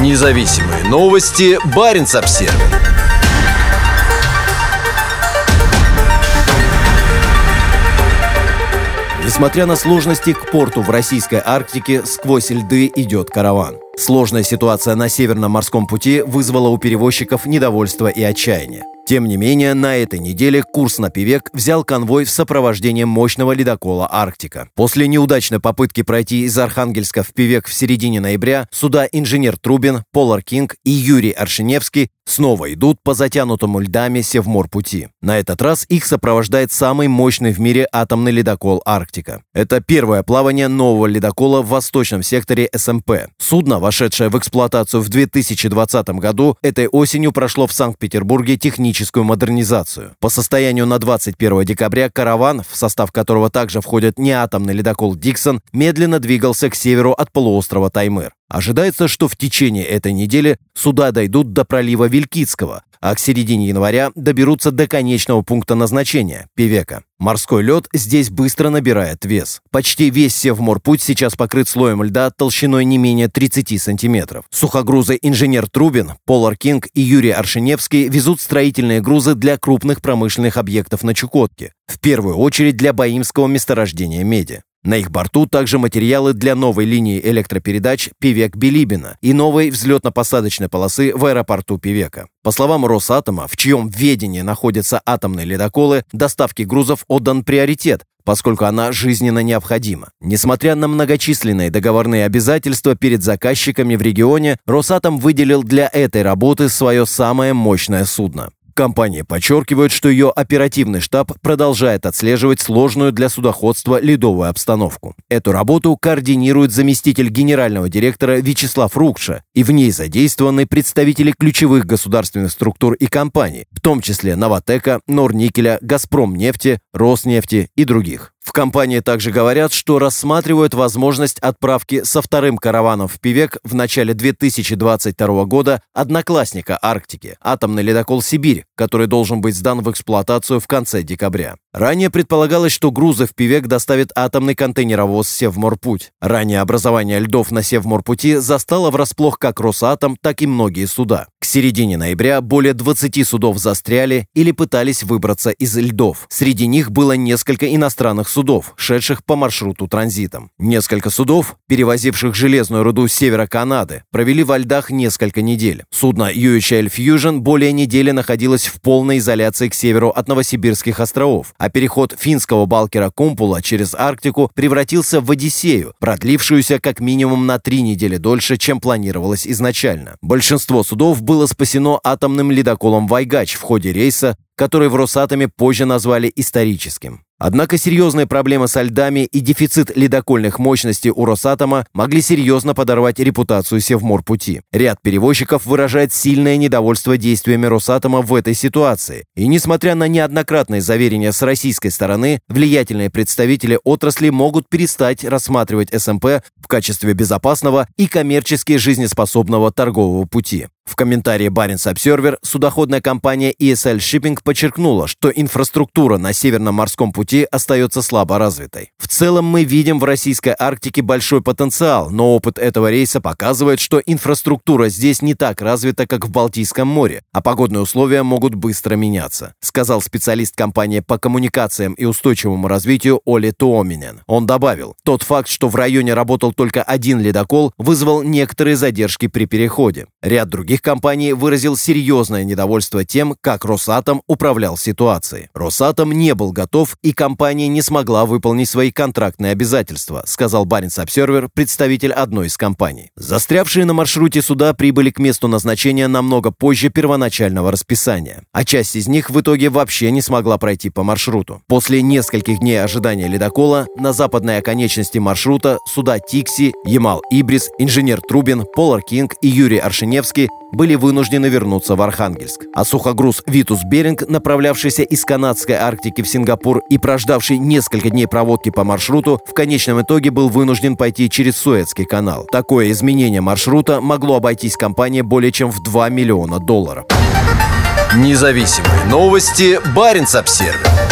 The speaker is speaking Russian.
Независимые новости. Барин обсерва Несмотря на сложности, к порту в российской Арктике сквозь льды идет караван. Сложная ситуация на Северном морском пути вызвала у перевозчиков недовольство и отчаяние. Тем не менее, на этой неделе курс на Пивек взял конвой в сопровождении мощного ледокола «Арктика». После неудачной попытки пройти из Архангельска в Пивек в середине ноября суда инженер Трубин, Полар Кинг и Юрий Аршиневский снова идут по затянутому льдами Севморпути. На этот раз их сопровождает самый мощный в мире атомный ледокол «Арктика». Это первое плавание нового ледокола в восточном секторе СМП. Судно, вошедшее в эксплуатацию в 2020 году, этой осенью прошло в Санкт-Петербурге техническую модернизацию. По состоянию на 21 декабря караван, в состав которого также входит неатомный ледокол «Диксон», медленно двигался к северу от полуострова Таймыр. Ожидается, что в течение этой недели суда дойдут до пролива Вилькицкого, а к середине января доберутся до конечного пункта назначения – Певека. Морской лед здесь быстро набирает вес. Почти весь Севморпуть сейчас покрыт слоем льда толщиной не менее 30 сантиметров. Сухогрузы инженер Трубин, Полар Кинг и Юрий Аршиневский везут строительные грузы для крупных промышленных объектов на Чукотке, в первую очередь для Баимского месторождения меди. На их борту также материалы для новой линии электропередач Певек-Билибина и новой взлетно-посадочной полосы в аэропорту Певека. По словам Росатома, в чьем ведении находятся атомные ледоколы, доставке грузов отдан приоритет, поскольку она жизненно необходима. Несмотря на многочисленные договорные обязательства перед заказчиками в регионе, Росатом выделил для этой работы свое самое мощное судно. Компания подчеркивает, что ее оперативный штаб продолжает отслеживать сложную для судоходства ледовую обстановку. Эту работу координирует заместитель генерального директора Вячеслав Рукша, и в ней задействованы представители ключевых государственных структур и компаний, в том числе Новотека, Норникеля, Газпромнефти, Роснефти и других. В компании также говорят, что рассматривают возможность отправки со вторым караваном в Пивек в начале 2022 года одноклассника Арктики, атомный ледокол «Сибирь», который должен быть сдан в эксплуатацию в конце декабря. Ранее предполагалось, что грузы в Пивек доставит атомный контейнеровоз «Севморпуть». Ранее образование льдов на Севморпути застало врасплох как Росатом, так и многие суда. К середине ноября более 20 судов застряли или пытались выбраться из льдов. Среди них было несколько иностранных судов, шедших по маршруту транзитом. Несколько судов, перевозивших железную руду с севера Канады, провели во льдах несколько недель. Судно UHL Fusion более недели находилось в полной изоляции к северу от Новосибирских островов, а переход финского балкера Кумпула через Арктику превратился в Одиссею, продлившуюся как минимум на три недели дольше, чем планировалось изначально. Большинство судов было спасено атомным ледоколом «Вайгач» в ходе рейса, который в Росатоме позже назвали историческим. Однако серьезные проблемы со льдами и дефицит ледокольных мощностей у Росатома могли серьезно подорвать репутацию Севморпути. Ряд перевозчиков выражает сильное недовольство действиями Росатома в этой ситуации. И несмотря на неоднократные заверения с российской стороны, влиятельные представители отрасли могут перестать рассматривать СМП в качестве безопасного и коммерчески жизнеспособного торгового пути. В комментарии Баренц Обсервер судоходная компания ESL Shipping подчеркнула, что инфраструктура на Северном морском пути остается слабо развитой. В целом мы видим в российской Арктике большой потенциал, но опыт этого рейса показывает, что инфраструктура здесь не так развита, как в Балтийском море, а погодные условия могут быстро меняться, сказал специалист компании по коммуникациям и устойчивому развитию Оли Туоминен. Он добавил, тот факт, что в районе работал только один ледокол, вызвал некоторые задержки при переходе. Ряд других других компаний выразил серьезное недовольство тем, как Росатом управлял ситуацией. Росатом не был готов, и компания не смогла выполнить свои контрактные обязательства, сказал Баренц Обсервер, представитель одной из компаний. Застрявшие на маршруте суда прибыли к месту назначения намного позже первоначального расписания, а часть из них в итоге вообще не смогла пройти по маршруту. После нескольких дней ожидания ледокола на западной оконечности маршрута суда Тикси, Ямал Ибрис, инженер Трубин, Полар Кинг и Юрий Аршиневский были вынуждены вернуться в Архангельск. А сухогруз «Витус Беринг», направлявшийся из канадской Арктики в Сингапур и прождавший несколько дней проводки по маршруту, в конечном итоге был вынужден пойти через Суэцкий канал. Такое изменение маршрута могло обойтись компании более чем в 2 миллиона долларов. Независимые новости. Барин обсервис